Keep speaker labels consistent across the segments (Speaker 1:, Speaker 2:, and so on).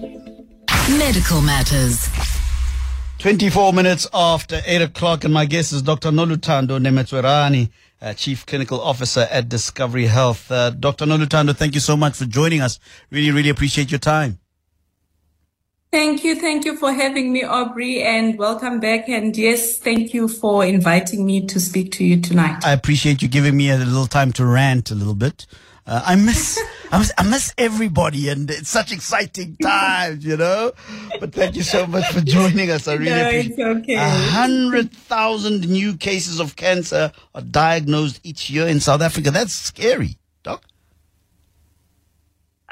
Speaker 1: Medical Matters.
Speaker 2: 24 minutes after 8 o'clock, and my guest is Dr. Noluthando Nematswerani, uh, Chief Clinical Officer at Discovery Health. Uh, Dr. Nolutando, thank you so much for joining us. Really, really appreciate your time.
Speaker 3: Thank you. Thank you for having me, Aubrey, and welcome back. And yes, thank you for inviting me to speak to you tonight.
Speaker 2: I appreciate you giving me a little time to rant a little bit. Uh, I miss, I miss, I miss everybody, and it's such exciting times, you know. But thank you so much for joining us. I really
Speaker 3: No,
Speaker 2: appreciate.
Speaker 3: it's okay.
Speaker 2: A hundred thousand new cases of cancer are diagnosed each year in South Africa. That's scary, doc.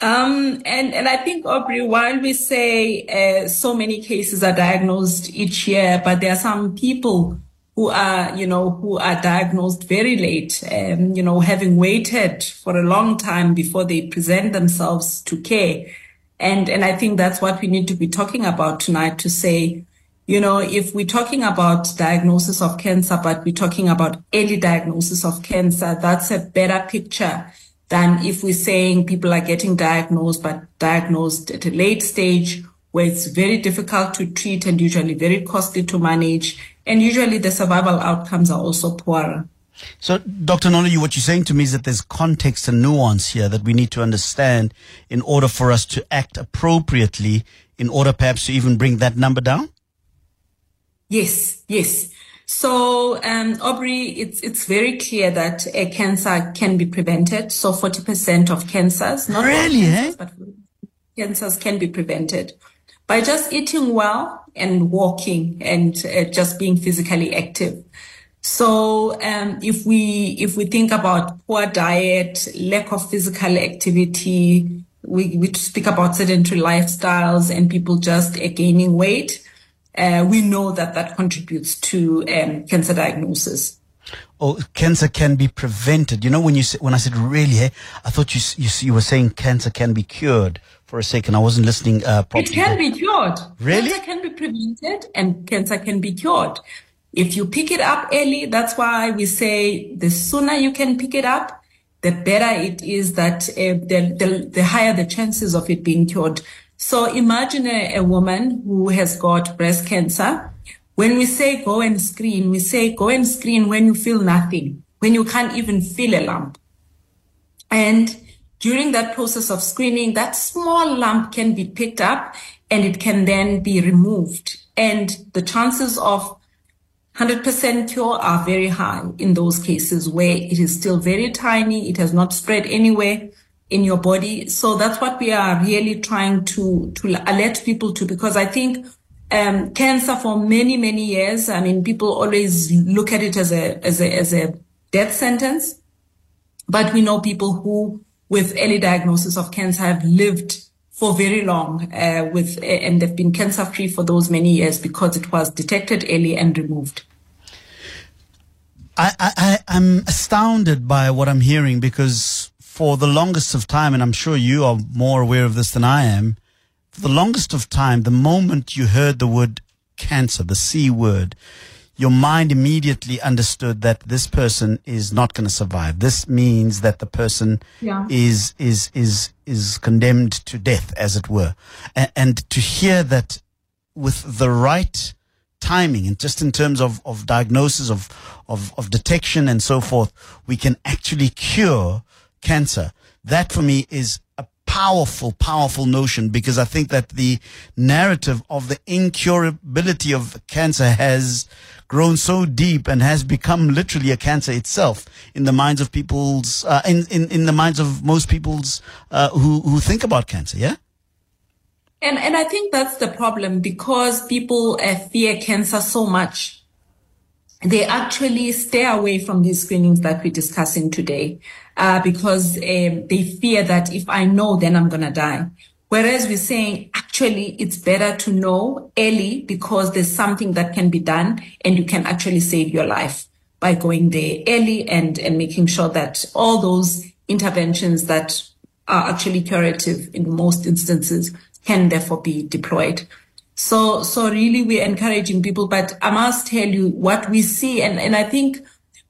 Speaker 3: Um, and, and I think, Aubrey, while we say uh, so many cases are diagnosed each year, but there are some people who are, you know, who are diagnosed very late, um, you know, having waited for a long time before they present themselves to care. And, and I think that's what we need to be talking about tonight to say, you know, if we're talking about diagnosis of cancer, but we're talking about early diagnosis of cancer, that's a better picture than if we're saying people are getting diagnosed, but diagnosed at a late stage where it's very difficult to treat and usually very costly to manage. And usually the survival outcomes are also poorer.
Speaker 2: So, Dr. Nolu, what you're saying to me is that there's context and nuance here that we need to understand in order for us to act appropriately, in order perhaps to even bring that number down?
Speaker 3: Yes, yes. So, um, Aubrey, it's it's very clear that a cancer can be prevented. So, forty percent of cancers, not all
Speaker 2: Really,
Speaker 3: cancers,
Speaker 2: eh?
Speaker 3: but cancers can be prevented by just eating well and walking and uh, just being physically active. So, um, if we if we think about poor diet, lack of physical activity, we we speak about sedentary lifestyles and people just uh, gaining weight uh, we know that that contributes to um, cancer diagnosis.
Speaker 2: Oh, cancer can be prevented. You know, when you when I said really, eh, I thought you, you you were saying cancer can be cured for a second. I wasn't listening uh,
Speaker 3: It can be cured.
Speaker 2: Really?
Speaker 3: Cancer can be prevented and cancer can be cured. If you pick it up early, that's why we say the sooner you can pick it up, the better it is that uh, the, the, the higher the chances of it being cured. So imagine a, a woman who has got breast cancer. When we say go and screen, we say go and screen when you feel nothing, when you can't even feel a lump. And during that process of screening, that small lump can be picked up and it can then be removed. And the chances of 100% cure are very high in those cases where it is still very tiny, it has not spread anywhere in your body. So that's what we are really trying to, to alert people to because I think um, cancer for many, many years, I mean, people always look at it as a, as a, as a death sentence. But we know people who, with early diagnosis of cancer, have lived for very long, uh, with and they've been cancer free for those many years because it was detected early and removed.
Speaker 2: I, I, I'm astounded by what I'm hearing because for the longest of time, and I'm sure you are more aware of this than I am, for the longest of time, the moment you heard the word cancer, the C word, your mind immediately understood that this person is not going to survive. This means that the person
Speaker 3: Yeah.
Speaker 2: is is is is condemned to death, as it were. And, and to hear that with the right timing and just in terms of, of diagnosis of, of of detection and so forth, we can actually cure cancer. That for me is powerful, powerful notion because I think that the narrative of the incurability of cancer has grown so deep and has become literally a cancer itself in the minds of people's, uh, in, in, in the minds of most people's, uh, who, who think about cancer. Yeah.
Speaker 3: And and I think that's the problem because people uh, fear cancer so much. They actually stay away from these screenings that we're discussing today uh, because um, they fear that if I know, then I'm gonna die. Whereas we're saying actually it's better to know early because there's something that can be done and you can actually save your life by going there early and, and making sure that all those interventions that are actually curative in most instances can therefore be deployed. So, so really we're encouraging people, but I must tell you what we see. And, and I think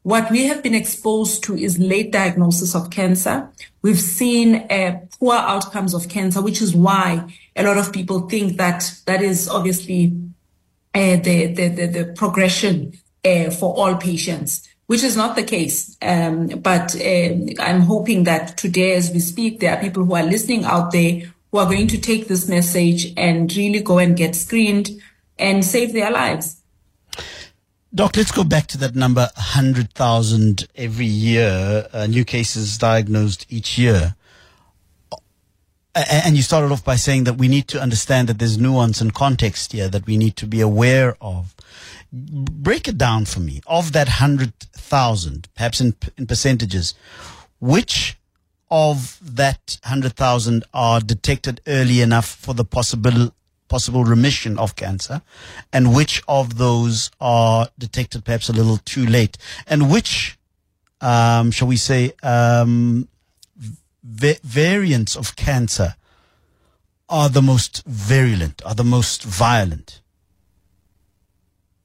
Speaker 3: what we have been exposed to is late diagnosis of cancer we've seen uh, poor outcomes of cancer, which is why a lot of people think that that is obviously uh, the, the, the, the, progression uh, for all patients, which is not the case. Um, but um, I'm hoping that today, as we speak, there are people who are listening out there who are going to take this message and really go and get screened and save their lives.
Speaker 2: Doc, let's go back to that number 100,000 every year, uh, new cases diagnosed each year. And you started off by saying that we need to understand that there's nuance and context here that we need to be aware of. Break it down for me. Of that 100,000, perhaps in, in percentages, which of that 100,000 are detected early enough for the possible possible remission of cancer and which of those are detected perhaps a little too late and which um, shall we say um, va- variants of cancer are the most virulent are the most violent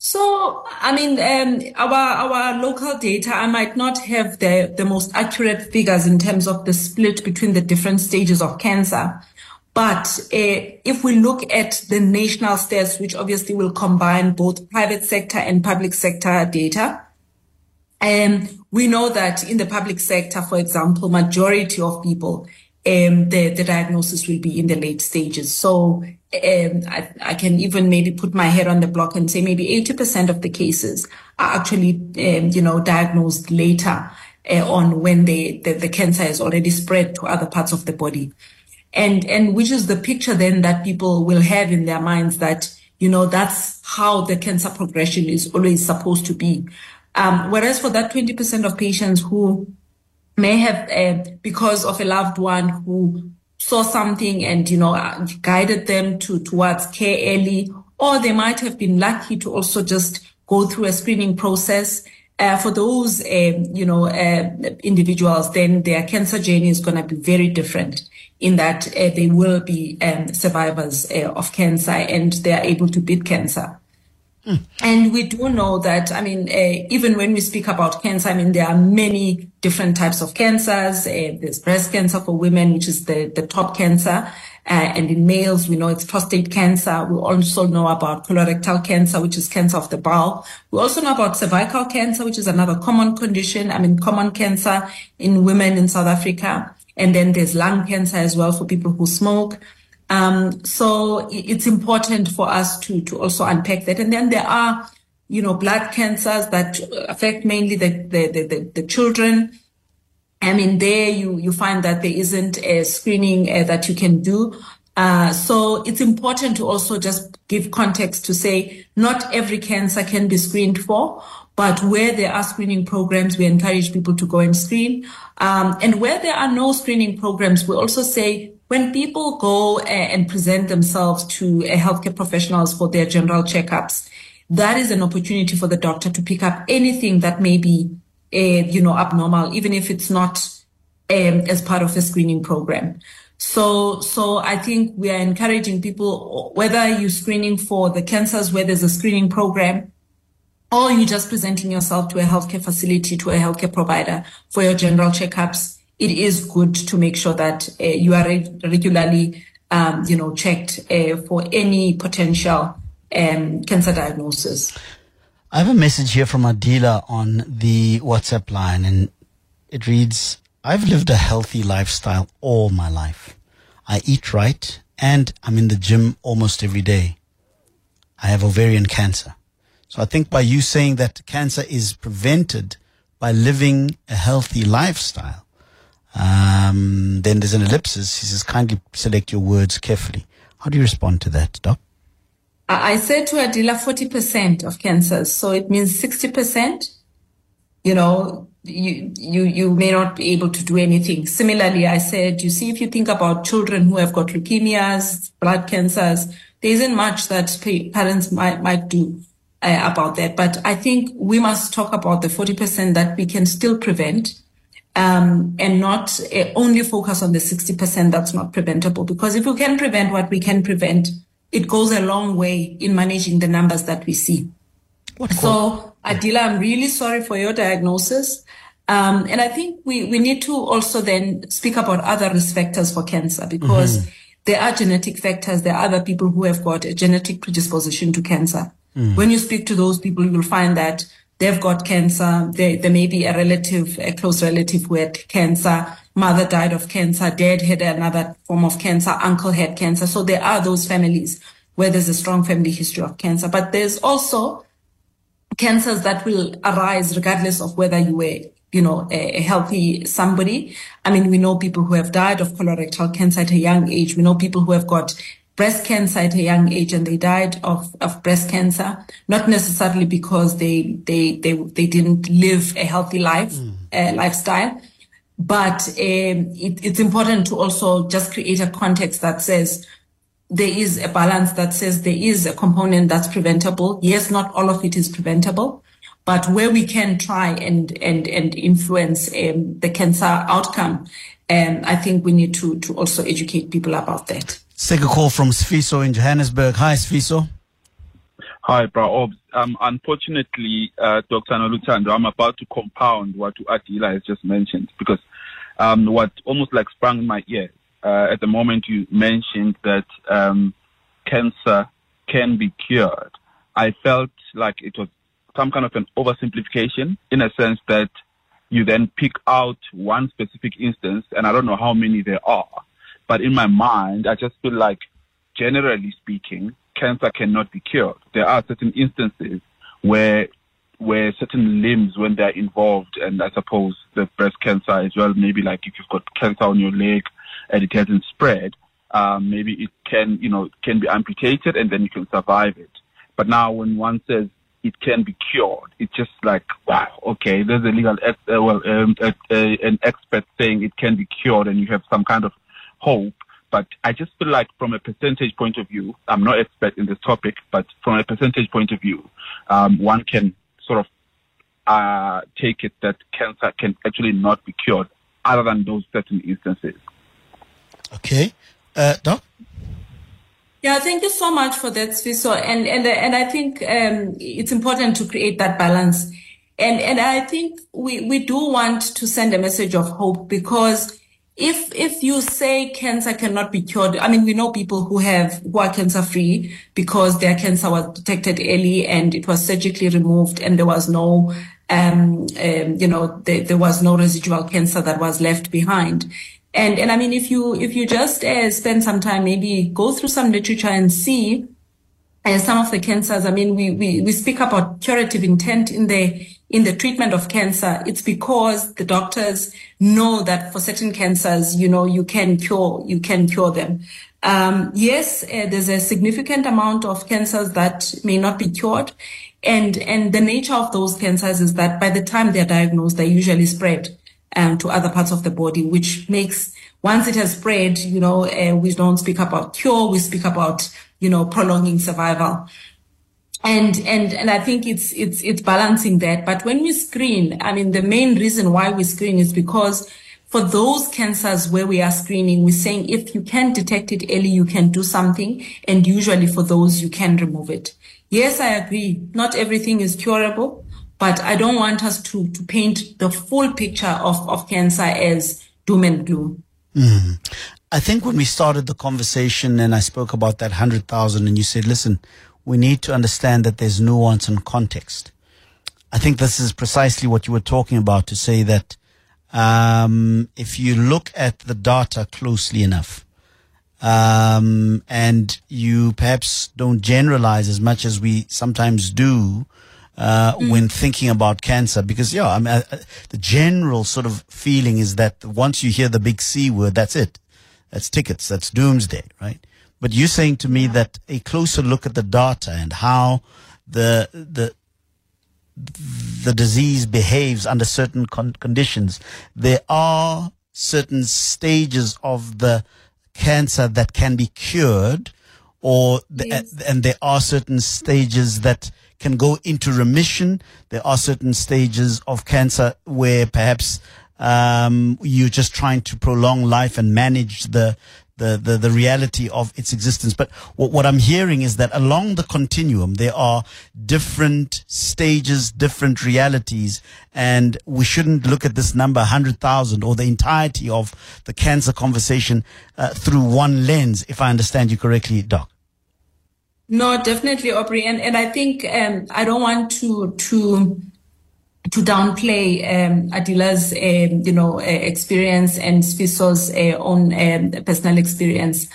Speaker 3: so, I mean, um, our our local data, I might not have the, the most accurate figures in terms of the split between the different stages of cancer. But uh, if we look at the national stats, which obviously will combine both private sector and public sector data, um, we know that in the public sector, for example, majority of people, um, the, the diagnosis will be in the late stages. So um, I, I, can even maybe put my head on the block and say maybe 80% of the cases are actually, um, you know, diagnosed later uh, on when they, the, the cancer has already spread to other parts of the body. And, and which is the picture then that people will have in their minds that, you know, that's how the cancer progression is always supposed to be. Um, whereas for that 20% of patients who may have, uh, because of a loved one who saw something and, you know, uh, guided them to, towards care early, or they might have been lucky to also just go through a screening process. Uh, for those, um, you know, uh, individuals, then their cancer journey is going to be very different in that uh, they will be um, survivors uh, of cancer and they are able to beat cancer. Mm. And we do know that, I mean, uh, even when we speak about cancer, I mean, there are many different types of cancers. Uh, there's breast cancer for women, which is the, the top cancer. Uh, and in males, we know it's prostate cancer. We also know about colorectal cancer, which is cancer of the bowel. We also know about cervical cancer, which is another common condition. I mean, common cancer in women in South Africa. And then there's lung cancer as well for people who smoke. Um, so it's important for us to, to also unpack that. And then there are, you know, blood cancers that affect mainly the, the, the, the children. I mean, there you, you find that there isn't a screening uh, that you can do. Uh, so it's important to also just give context to say not every cancer can be screened for, but where there are screening programs, we encourage people to go and screen. Um, and where there are no screening programs, we also say when people go and present themselves to healthcare professionals for their general checkups, that is an opportunity for the doctor to pick up anything that may be, uh, you know, abnormal, even if it's not um, as part of a screening program. So, so I think we are encouraging people, whether you're screening for the cancers where there's a screening program, or you're just presenting yourself to a healthcare facility, to a healthcare provider for your general checkups it is good to make sure that uh, you are re- regularly, um, you know, checked uh, for any potential um, cancer diagnosis.
Speaker 2: I have a message here from Adila on the WhatsApp line, and it reads I've lived a healthy lifestyle all my life. I eat right, and I'm in the gym almost every day. I have ovarian cancer. So I think by you saying that cancer is prevented by living a healthy lifestyle, um, then there's an ellipsis. He says, kindly select your words carefully. How do you respond to that, Doc?
Speaker 3: I said to Adila 40% of cancers. So it means 60%, you know, you, you, you may not be able to do anything. Similarly, I said, you see, if you think about children who have got leukemias, blood cancers, there isn't much that parents might, might do uh, about that. But I think we must talk about the 40% that we can still prevent um, and not uh, only focus on the 60% that's not preventable. Because if we can prevent what we can prevent, it goes a long way in managing the numbers that we see. What so, Adila, I'm really sorry for your diagnosis. Um, and I think we, we need to also then speak about other risk factors for cancer because mm-hmm. there are genetic factors. There are other people who have got a genetic predisposition to cancer. Mm. When you speak to those people, you'll find that they've got cancer. There, there may be a relative, a close relative who had cancer. Mother died of cancer. Dad had another form of cancer. Uncle had cancer. So there are those families where there's a strong family history of cancer. But there's also cancers that will arise regardless of whether you were you know, a, healthy somebody. I mean, we know people who have died of colorectal cancer at a young age. We know people who have got breast cancer at a young age and they died of, of breast cancer, not necessarily because they, they, they, they didn't live a healthy life, mm. uh, lifestyle. But um, it, it's important to also just create a context that says, there is a balance that says there is a component that's preventable. Yes, not all of it is preventable, but where we can try and and and influence um, the cancer outcome, um, I think we need to to also educate people about that.
Speaker 2: take a call from Sfiso in Johannesburg. Hi, Sfiso.
Speaker 1: Hi, bro. Um, unfortunately, uh, Dr. Noluthando, I'm about to compound what Adila has just mentioned because um, what almost like sprung in my ears uh, at the moment you mentioned that um, cancer can be cured. I felt like it was some kind of an oversimplification in a sense that you then pick out one specific instance, and I don't know how many there are, but in my mind, I just feel like, generally speaking, cancer cannot be cured. There are certain instances where where certain limbs, when they're involved, and I suppose the breast cancer as well, maybe like if you've got cancer on your leg and it hasn't spread, um, maybe it can, you know, can be amputated and then you can survive it. But now when one says it can be cured. It's just like, wow, okay, there's a legal, ex- uh, well, um, uh, uh, an expert saying it can be cured and you have some kind of hope. But I just feel like from a percentage point of view, I'm not expert in this topic, but from a percentage point of view, um, one can sort of uh, take it that cancer can actually not be cured other than those certain instances.
Speaker 2: Okay. Uh, Doc?
Speaker 3: Yeah, thank you so much for that, Sfiso. And and and I think um, it's important to create that balance. And and I think we we do want to send a message of hope because if if you say cancer cannot be cured, I mean we know people who have who are cancer free because their cancer was detected early and it was surgically removed and there was no um, um you know there, there was no residual cancer that was left behind. And, and I mean, if you, if you just uh, spend some time, maybe go through some literature and see uh, some of the cancers. I mean, we, we, we speak about curative intent in the, in the treatment of cancer. It's because the doctors know that for certain cancers, you know, you can cure, you can cure them. Um, yes, uh, there's a significant amount of cancers that may not be cured. And, and the nature of those cancers is that by the time they're diagnosed, they usually spread um, to other parts of the body, which makes once it has spread, you know, uh, we don't speak about cure, we speak about, you know, prolonging survival. And, and, and I think it's, it's, it's balancing that. But when we screen, I mean, the main reason why we screen is because for those cancers where we are screening, we're saying if you can detect it early, you can do something. And usually for those, you can remove it. Yes, I agree. Not everything is curable. But I don't want us to, to paint the full picture of, of cancer as doom and gloom.
Speaker 2: Mm. I think when we started the conversation and I spoke about that 100,000 and you said, listen, we need to understand that there's nuance and context. I think this is precisely what you were talking about to say that um, if you look at the data closely enough, um, and you perhaps don't generalize as much as we sometimes do, uh, mm. when thinking about cancer because yeah, I mean, uh, uh, the general sort of feeling is that once you hear the big C word, that's it. That's tickets. That's doomsday, right? But you're saying to me that a closer look at the data and how the the the disease behaves under certain con- conditions, there are certain stages of the cancer that can be cured, or the, yes. and there are certain stages that can go into remission. There are certain stages of cancer where perhaps um, you're just trying to prolong life and manage the, the the, the, reality of its existence. But what, what I'm hearing is that along the continuum, there are different stages, different realities, and we shouldn't look at this number, 100,000, or the entirety of the cancer conversation uh, through one lens, if I understand you correctly, Doc.
Speaker 3: No, definitely, Aubrey. And, and I think um, I don't want to, to, to downplay um, Adila's, um, you know, uh, experience and Sfiso's uh, own um, personal experience.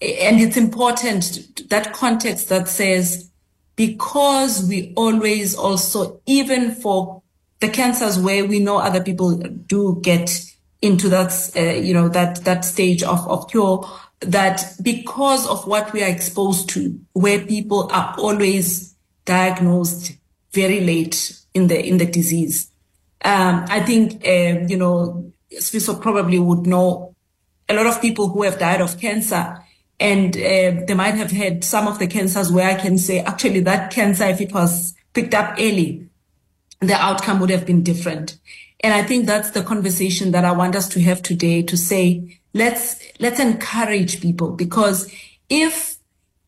Speaker 3: And it's important that context that says, because we always also, even for the cancers where we know other people do get into that, uh, you know, that, that stage of, of cure, that because of what we are exposed to, where people are always diagnosed very late in the in the disease. Um, I think uh, you know Sfiso probably would know a lot of people who have died of cancer, and uh, they might have had some of the cancers where I can say actually that cancer, if it was picked up early, the outcome would have been different. And I think that's the conversation that I want us to have today to say let's let's encourage people because if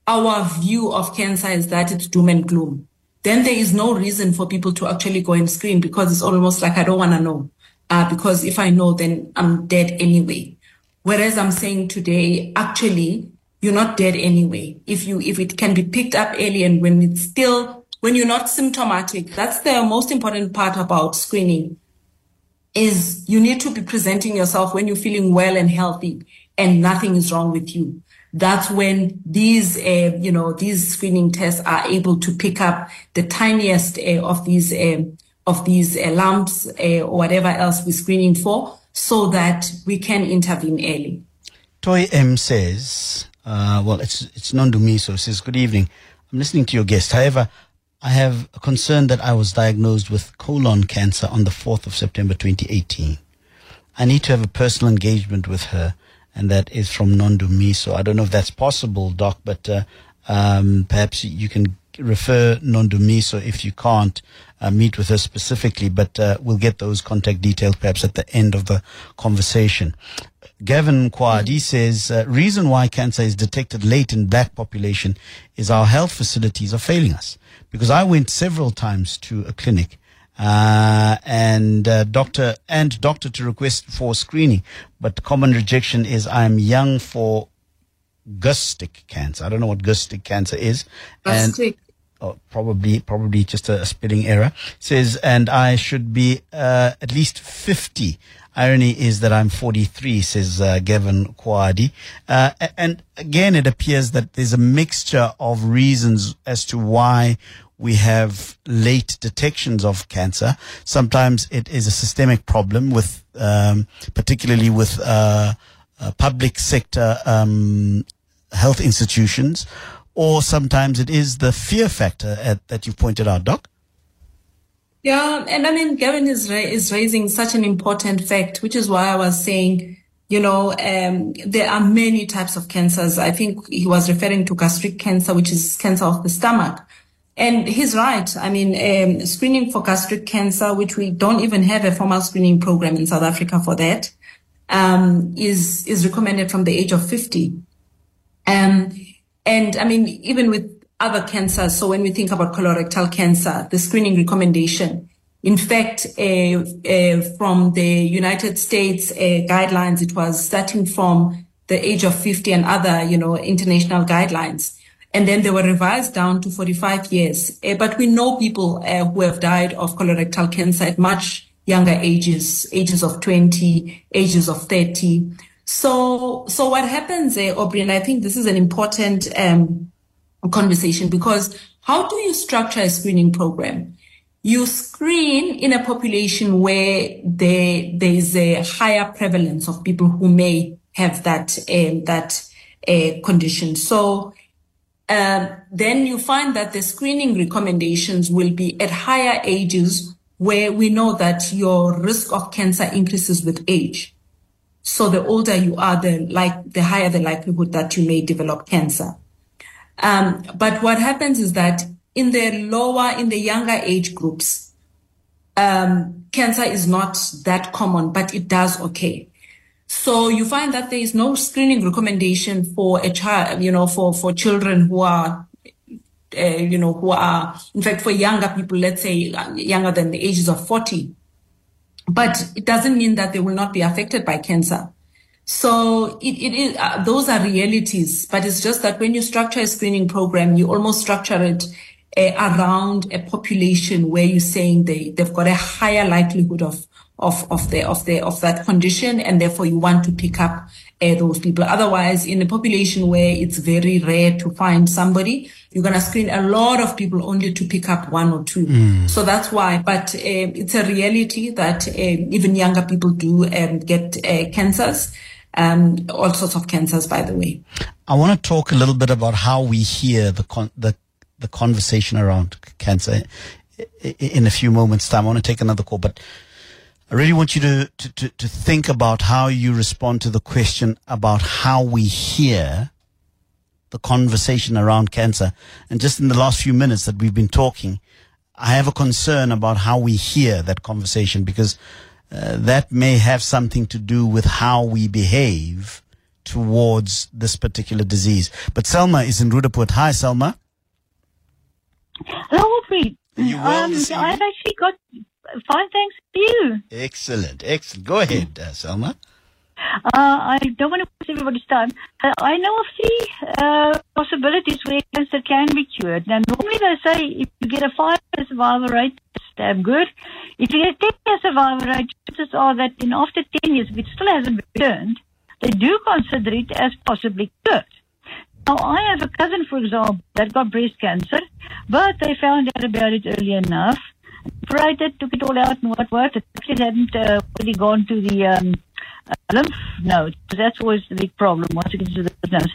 Speaker 3: our view of cancer is that it's doom and gloom then there is no reason for people to actually go and screen because it's almost like I don't want to know. Uh, because if I know, then I'm dead anyway. Whereas I'm saying today, actually, you're not dead anyway. If you, if it can be picked up early and when it's still, when you're not symptomatic, that's the most important part about screening is you need to be presenting yourself when you're feeling well and healthy and nothing is wrong with you that's when these, uh, you know, these screening tests are able to pick up the tiniest uh, of these uh, of these uh, lumps uh, or whatever else we're screening for, so that we can intervene early.
Speaker 2: Toy M says, uh, well, it's it's Nondumiso says, good evening. I'm listening to your guest. However, I have a concern that I was diagnosed with colon cancer on the 4th of September 2018. I need to have a personal engagement with her and that is from Nondumiso. I don't know if that's possible, Doc, but uh, um, perhaps you can refer Nondumiso if you can't uh, meet with her specifically, but uh, we'll get those contact details perhaps at the end of the conversation. Gavin Kwadi says, uh, reason why cancer is detected late in black population is our health facilities are failing us. Because I went several times to a clinic uh, and uh, doctor and doctor to request for screening. But common rejection is I'm young for gastric cancer. I don't know what gastric cancer is. And, oh, probably, probably just a spelling error. Says, and I should be uh, at least 50. Irony is that I'm 43, says uh, Gavin Kwadi. Uh, and again, it appears that there's a mixture of reasons as to why we have late detections of cancer. Sometimes it is a systemic problem with, um, particularly with uh, uh, public sector um, health institutions, or sometimes it is the fear factor at, that you pointed out, Doc.
Speaker 3: Yeah, and I mean, Gavin is ra- is raising such an important fact, which is why I was saying, you know, um, there are many types of cancers. I think he was referring to gastric cancer, which is cancer of the stomach. And he's right. I mean, um, screening for gastric cancer, which we don't even have a formal screening program in South Africa for that, um, is is recommended from the age of 50. Um, and I mean, even with other cancers, so when we think about colorectal cancer, the screening recommendation, in fact, uh, uh, from the United States uh, guidelines, it was starting from the age of 50 and other, you know, international guidelines and then they were revised down to 45 years. Uh, but we know people uh, who have died of colorectal cancer at much younger ages, ages of 20, ages of 30. So, so what happens, uh, Aubrey, and I think this is an important um, conversation because how do you structure a screening program? You screen in a population where there, there is a higher prevalence of people who may have that, um, that uh, condition. So um, then you find that the screening recommendations will be at higher ages where we know that your risk of cancer increases with age. So the older you are, the like the higher the likelihood that you may develop cancer. Um, but what happens is that in the lower, in the younger age groups, um, cancer is not that common, but it does okay. So you find that there is no screening recommendation for a child, you know, for, for children who are, uh, you know, who are, in fact, for younger people, let's say uh, younger than the ages of 40. But it doesn't mean that they will not be affected by cancer. So it, it is, uh, those are realities, but it's just that when you structure a screening program, you almost structure it uh, around a population where you're saying they, they've got a higher likelihood of of, of the of the of that condition, and therefore you want to pick up uh, those people. Otherwise, in a population where it's very rare to find somebody, you're going to screen a lot of people only to pick up one or two. Mm. So that's why. But uh, it's a reality that uh, even younger people do um, get uh, cancers. Um, all sorts of cancers, by the way.
Speaker 2: I want to talk a little bit about how we hear the con- the the conversation around cancer in a few moments' time. I want to take another call, but I really want you to, to, to, to think about how you respond to the question about how we hear the conversation around cancer. And just in the last few minutes that we've been talking, I have a concern about how we hear that conversation because uh, that may have something to do with how we behave towards this particular disease. But Selma is in Roodepoort. Hi, Selma.
Speaker 4: Hello, Wilfried.
Speaker 2: Well um,
Speaker 4: I've actually got Fine, thanks you.
Speaker 2: Excellent, excellent. Go ahead, uh, Selma.
Speaker 4: Uh, I don't want to waste everybody's time. Uh, I know of three uh, possibilities where cancer can be cured. Now, normally they say if you get a five-year survival rate, that's damn good. If you get a ten-year survival rate, chances are that in after ten years, if it still hasn't returned, they do consider it as possibly cured. Now, I have a cousin, for example, that got breast cancer, but they found out about it early enough operated, took it all out and what worked. It actually hadn't uh, really gone to the um, uh, lymph node. That's always the big problem once it gets to the lymph nodes.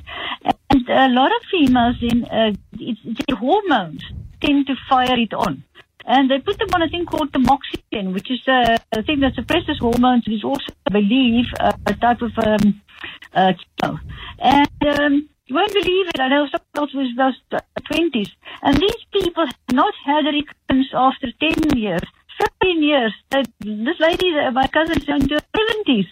Speaker 4: And a lot of females in uh, it's, it's hormones tend to fire it on. And they put them on a thing called tamoxifen, which is uh, a thing that suppresses hormones. It is also, I believe, uh, a type of um, uh, chemo. And um, you won't believe it. I know someone else was just 20s. Uh, and these people have not had a recurrence after 10 years, 15 years. Uh, this lady, uh, my cousin, is into her 70s.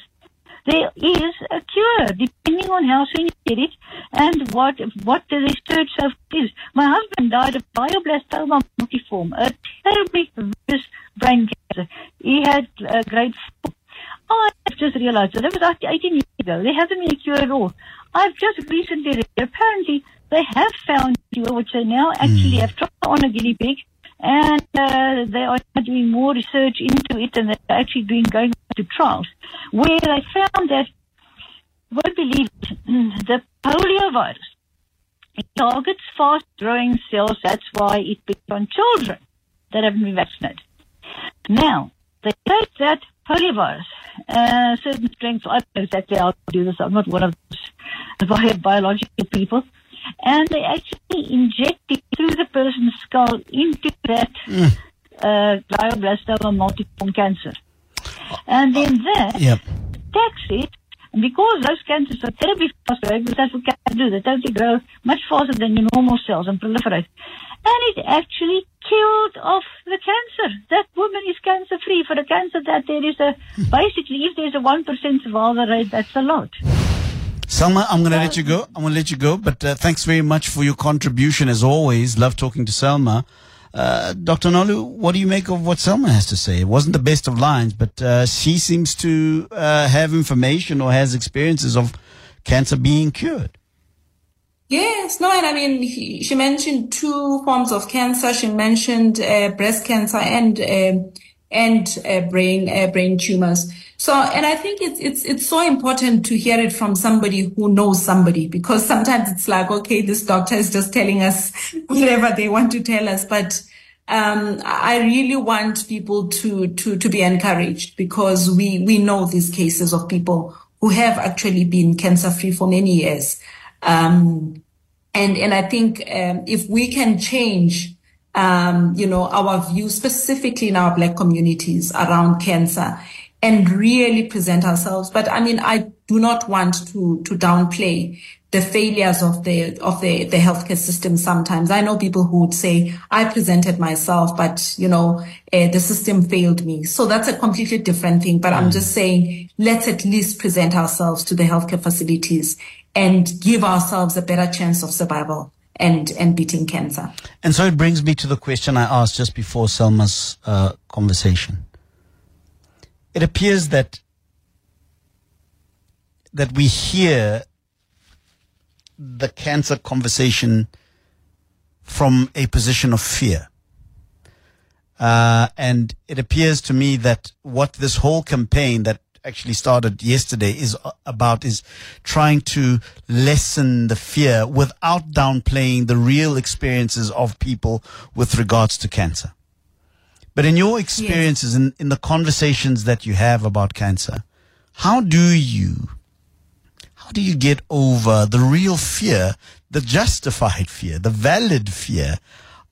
Speaker 4: There is a cure, depending on how soon you get it and what what the research so is. My husband died of glioblastoma multiforme, a terribly vicious brain cancer. He had uh, grade 4. I have just realized that that was 18 years ago. There hasn't been a cure at all. I've just recently read, apparently they have found cure, which they now actually mm. have tried on a guinea pig, and uh, they are doing more research into it, and they're actually doing going to trials, where they found that, won't believe it, the polio virus it targets fast-growing cells. That's why it picks on children that haven't been vaccinated. Now, they take that poliovirus, uh, certain strengths. I don't know exactly how to do this. I'm not one of those biological people. And they actually inject it through the person's skull into that mm. uh, glioblastoma multiforme cancer. And then that
Speaker 2: yep.
Speaker 4: attacks it because those cancers are terribly fast growing, because that's what cancers do, they totally grow much faster than your normal cells and proliferate. And it actually killed off the cancer. That woman is cancer free for a cancer that there is a, basically, if there's a 1% survival rate, that's a lot.
Speaker 2: Selma, I'm going to let you go. I'm going to let you go, but uh, thanks very much for your contribution as always. Love talking to Selma. Uh, Dr. Nolu, what do you make of what Selma has to say? It wasn't the best of lines, but uh, she seems to uh, have information or has experiences of cancer being cured.
Speaker 3: Yes, no, and I mean, he, she mentioned two forms of cancer. She mentioned uh, breast cancer and uh, and uh, brain brain tumors. So, and I think it's it's it's so important to hear it from somebody who knows somebody because sometimes it's like, okay, this doctor is just telling us whatever they want to tell us, but um, I really want people to to to be encouraged because we we know these cases of people who have actually been cancer free for many years, um, and and I think um, if we can change. Um, you know, our view specifically in our black communities around cancer and really present ourselves. But I mean, I do not want to, to downplay the failures of the of the the healthcare system sometimes. I know people who would say i presented myself but you know uh, the system failed me. So that's a completely different thing. But i'm just saying let's at least present ourselves to the healthcare facilities and give ourselves a better chance of survival and and beating cancer
Speaker 2: And so it brings me to the question I asked just before Selma's uh, conversation. It appears that that we hear the cancer conversation from a position of fear. Uh, and it appears to me that what this whole campaign that actually started yesterday is about is trying to lessen the fear without downplaying the real experiences of people with regards to cancer. But in your experiences, in, in the conversations that you have about cancer, how do you how do you get over the real fear, the justified fear, the valid fear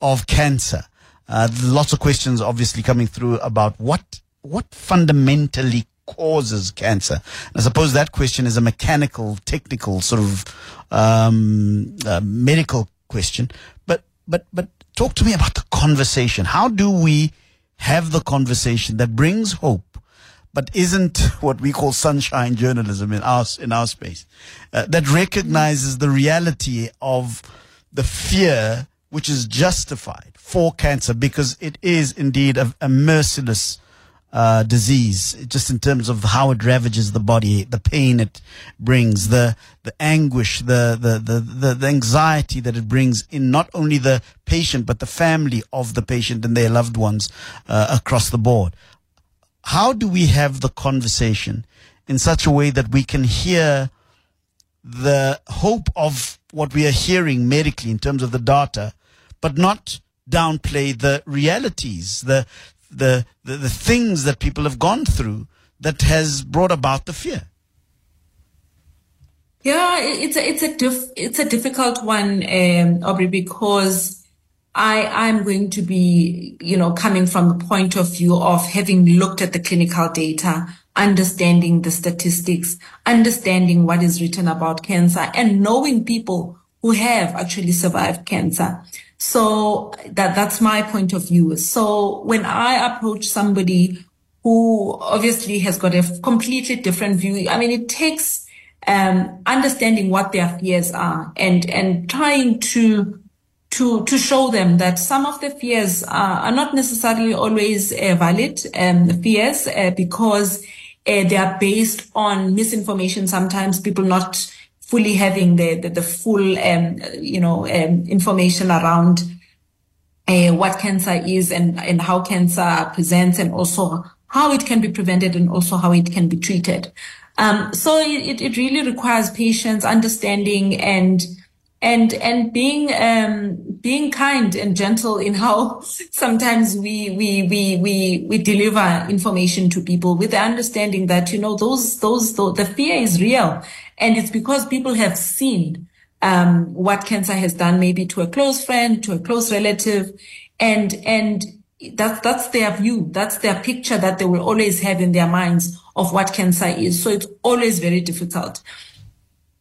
Speaker 2: of cancer? Uh, lots of questions obviously coming through about what what fundamentally causes cancer. And I suppose that question is a mechanical, technical sort of um, uh, medical question. But but but talk to me about the conversation. How do we have the conversation that brings hope? but isn't what we call sunshine journalism in our in our space uh, that recognizes the reality of the fear which is justified for cancer because it is indeed a, a merciless uh, disease just in terms of how it ravages the body the pain it brings the the anguish the the the, the, the anxiety that it brings in not only the patient but the family of the patient and their loved ones uh, across the board. How do we have the conversation in such a way that we can hear the hope of what we are hearing medically in terms of the data, but not downplay the realities, the, the, the, the things that people have gone through that has brought about the fear?
Speaker 3: Yeah, it's a it's a it's a difficult one, um, Aubrey, because I I'm going to be you know coming from the point of view of having looked at the clinical data, understanding the statistics, understanding what is written about cancer, and knowing people who have actually survived cancer. So that that's my point of view. So when I approach somebody who obviously has got a completely different view, I mean, it takes um, understanding what their fears are and and trying to to to show them that some of the fears are, are not necessarily always uh, valid um, fears uh, because uh, they are based on misinformation. Sometimes people not fully having the the, the full um, you know um, information around uh, what cancer is and and how cancer presents and also how it can be prevented and also how it can be treated. Um, so it, it really requires patience, understanding, and and and being um, being kind and gentle in how sometimes we we we we we deliver information to people with the understanding that you know those those the, fear is real, and it's because people have seen um, what cancer has done, maybe to a close friend, to a close relative, and and that's that's their view, that's their picture that they will always have in their minds of what cancer is. So it's always very difficult.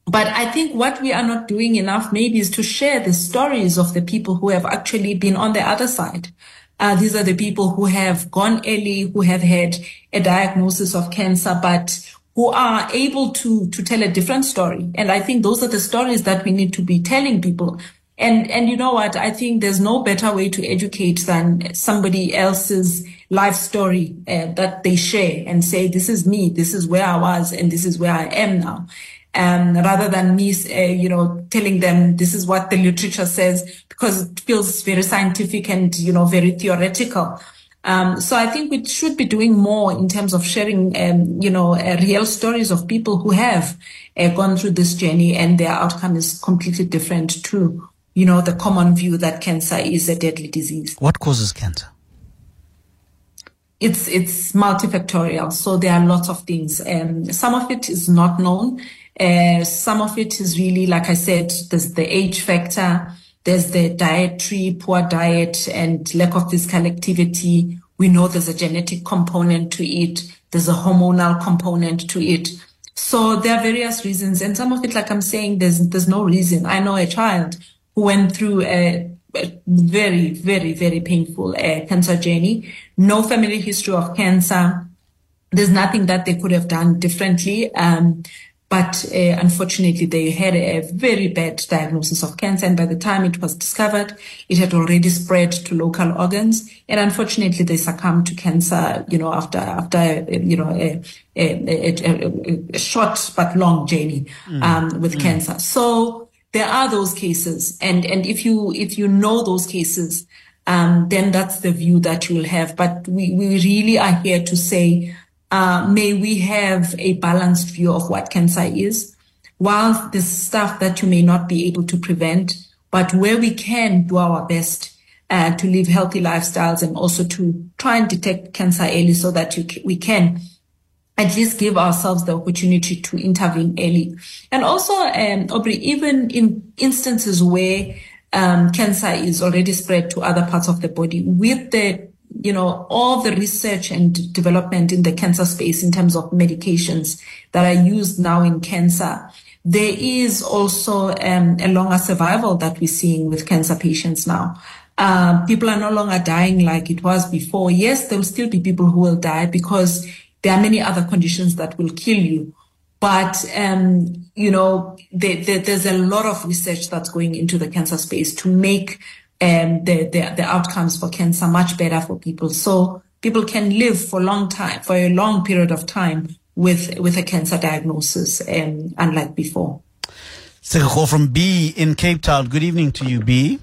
Speaker 3: But I think what we are not doing enough maybe is to share the stories of the people who have actually been on the other side. Uh, these are the people who have gone early, who have had a diagnosis of cancer, but who are able to, to tell a different story. And I think those are the stories that we need to be telling people. And, and you know what? I think there's no better way to educate than somebody else's life story uh, that they share and say, this is me, this is where I was, and this is where I am now um, rather than me, uh, you know, telling them this is what the literature says because it feels very scientific and, you know, very theoretical. Um, so I think we should be doing more in terms of sharing, um, you know, uh, real stories of people who have uh, gone through this journey and their outcome is completely different to, you know, the common view that cancer is a deadly disease.
Speaker 2: What causes cancer?
Speaker 3: It's it's multifactorial, so there are lots of things. Um, some of it is not known. Some of it is really, like I said, there's the age factor, there's the dietary, poor diet and lack of physical activity. We know there's a genetic component to it. There's a hormonal component to it. So there are various reasons, and some of it, like I'm saying, there's there's no reason. I know a child who went through a, a very, very, very painful uh, cancer journey, no family history of cancer. There's nothing that they could have done differently. Um, but uh, unfortunately, they had a very bad diagnosis of cancer. And by the time it was discovered, it had already spread to local organs. And unfortunately, they succumbed to cancer, you know, after, after, you know, a, a, a, a short but long journey, mm. um, with mm. cancer. So there are those cases. And, and if you, if you know those cases, um, then that's the view that you will have. But we, we really are here to say, uh, may we have a balanced view of what cancer is. While there's stuff that you may not be able to prevent, but where we can do our best uh, to live healthy lifestyles and also to try and detect cancer early so that you, we can at least give ourselves the opportunity to intervene early. And also, um, Aubrey, even in instances where um, cancer is already spread to other parts of the body with the you know, all the research and development in the cancer space in terms of medications that are used now in cancer, there is also um, a longer survival that we're seeing with cancer patients now. Uh, people are no longer dying like it was before. Yes, there will still be people who will die because there are many other conditions that will kill you. But, um, you know, there's a lot of research that's going into the cancer space to make um, the, the, the outcomes for cancer much better for people. So people can live for a long time, for a long period of time with, with a cancer diagnosis, um, unlike before.
Speaker 2: Take a call from B in Cape Town. Good evening to you, B.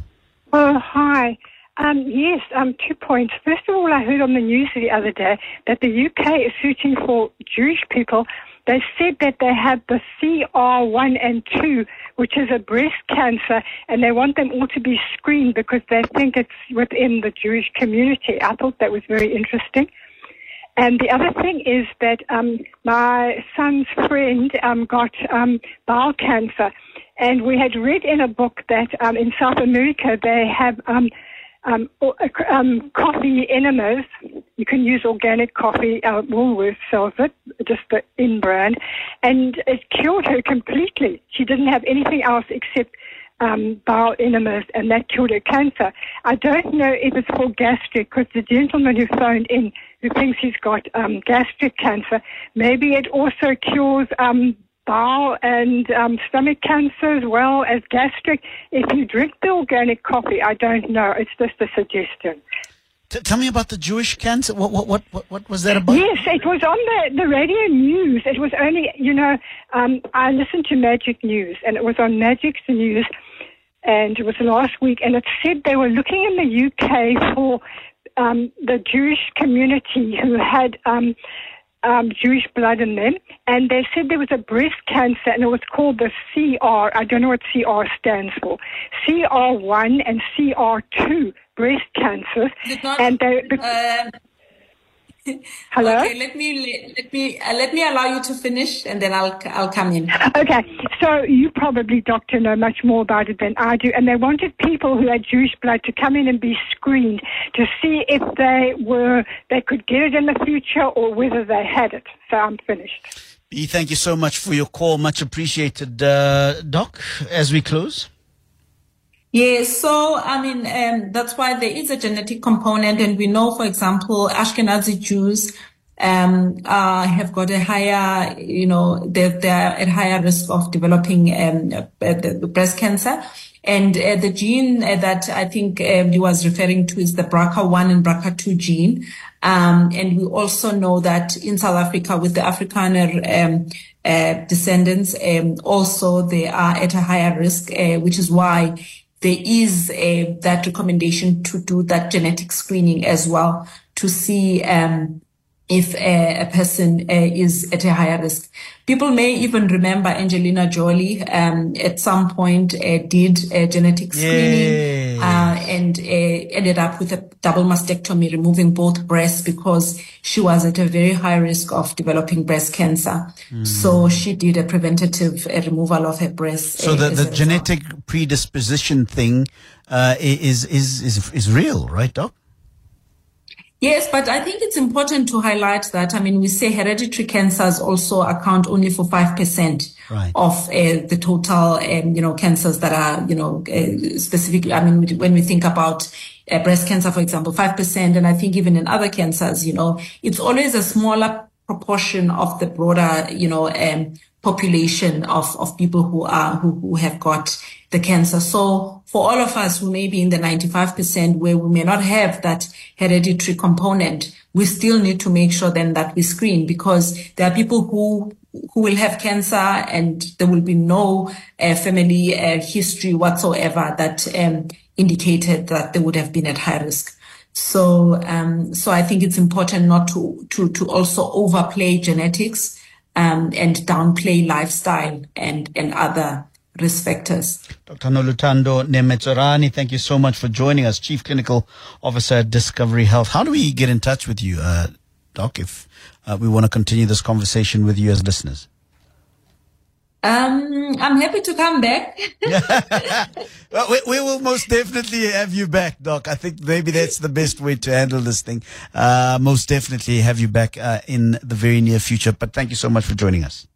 Speaker 5: Oh, hi. Um, yes, um, two points. First of all, I heard on the news the other day that the UK is searching for Jewish people they said that they have the CR1 and 2, which is a breast cancer, and they want them all to be screened because they think it's within the Jewish community. I thought that was very interesting. And the other thing is that um, my son's friend um, got um, bowel cancer, and we had read in a book that um, in South America they have um, um, um, coffee enemas. You can use organic coffee. Uh, Woolworths sells it, just the in brand, and it cured her completely. She didn't have anything else except um, bowel enemas, and that cured her cancer. I don't know if it's for gastric, because the gentleman who phoned in who thinks he's got um, gastric cancer, maybe it also cures um, bowel and um, stomach cancer as well as gastric. If you drink the organic coffee, I don't know. It's just a suggestion.
Speaker 2: T- tell me about the Jewish cancer. What, what, what, what, what was that about?
Speaker 5: Yes, it was on the, the radio news. It was only, you know, um, I listened to Magic News, and it was on Magic News, and it was last week, and it said they were looking in the UK for um, the Jewish community who had um, um, Jewish blood in them, and they said there was a breast cancer, and it was called the CR. I don't know what CR stands for. CR1 and CR2 breast cancers, and they. Uh, Hello.
Speaker 3: Okay, let me let me uh, let me allow you to finish, and then I'll I'll come in.
Speaker 5: Okay, so you probably, doctor, know much more about it than I do, and they wanted people who had Jewish blood to come in and be screened to see if they were they could get it in the future or whether they had it. So I'm finished.
Speaker 2: B, thank you so much for your call. Much appreciated, uh, Doc. As we close.
Speaker 3: Yes, so I mean um, that's why there is a genetic component, and we know, for example, Ashkenazi Jews um, uh, have got a higher, you know, they're, they're at higher risk of developing um, uh, breast cancer. And uh, the gene uh, that I think um, he was referring to is the BRCA1 and BRCA2 gene. Um, and we also know that in South Africa with the Afrikaner um, uh, descendants, um, also they are at a higher risk, uh, which is why there is a, that recommendation to do that genetic screening as well to see um, if a, a person uh, is at a higher risk. People may even remember Angelina Jolie um, at some point uh, did a genetic screening uh, and uh, ended up with a double mastectomy, removing both breasts because she was at a very high risk of developing breast cancer. Mm. So she did a preventative uh, removal of her breasts.
Speaker 2: So the, the genetic predisposition thing uh, is, is, is, is real, right, Doc?
Speaker 3: Yes, but I think it's important to highlight that. I mean, we say hereditary cancers also account only for 5%
Speaker 2: Right.
Speaker 3: of uh, the total, um, you know, cancers that are, you know, uh, specifically, I mean, when we think about uh, breast cancer, for example, 5%, and I think even in other cancers, you know, it's always a smaller proportion of the broader, you know, um, population of, of people who are, who, who have got the cancer. So for all of us who may be in the 95% where we may not have that hereditary component, we still need to make sure then that we screen because there are people who who will have cancer and there will be no uh, family uh, history whatsoever that um, indicated that they would have been at high risk. So, um, so I think it's important not to to to also overplay genetics um, and downplay lifestyle and and other risk factors.
Speaker 2: Dr. Noluthando Nematswerani, thank you so much for joining us, Chief Clinical Officer at Discovery Health. How do we get in touch with you, uh, Doc, if uh, we want to continue this conversation with you as listeners?
Speaker 3: Um, I'm happy to come back.
Speaker 2: Well, we, we will most definitely have you back, Doc. I think maybe that's the best way to handle this thing. Uh, most definitely have you back uh, in the very near future. But thank you so much for joining us.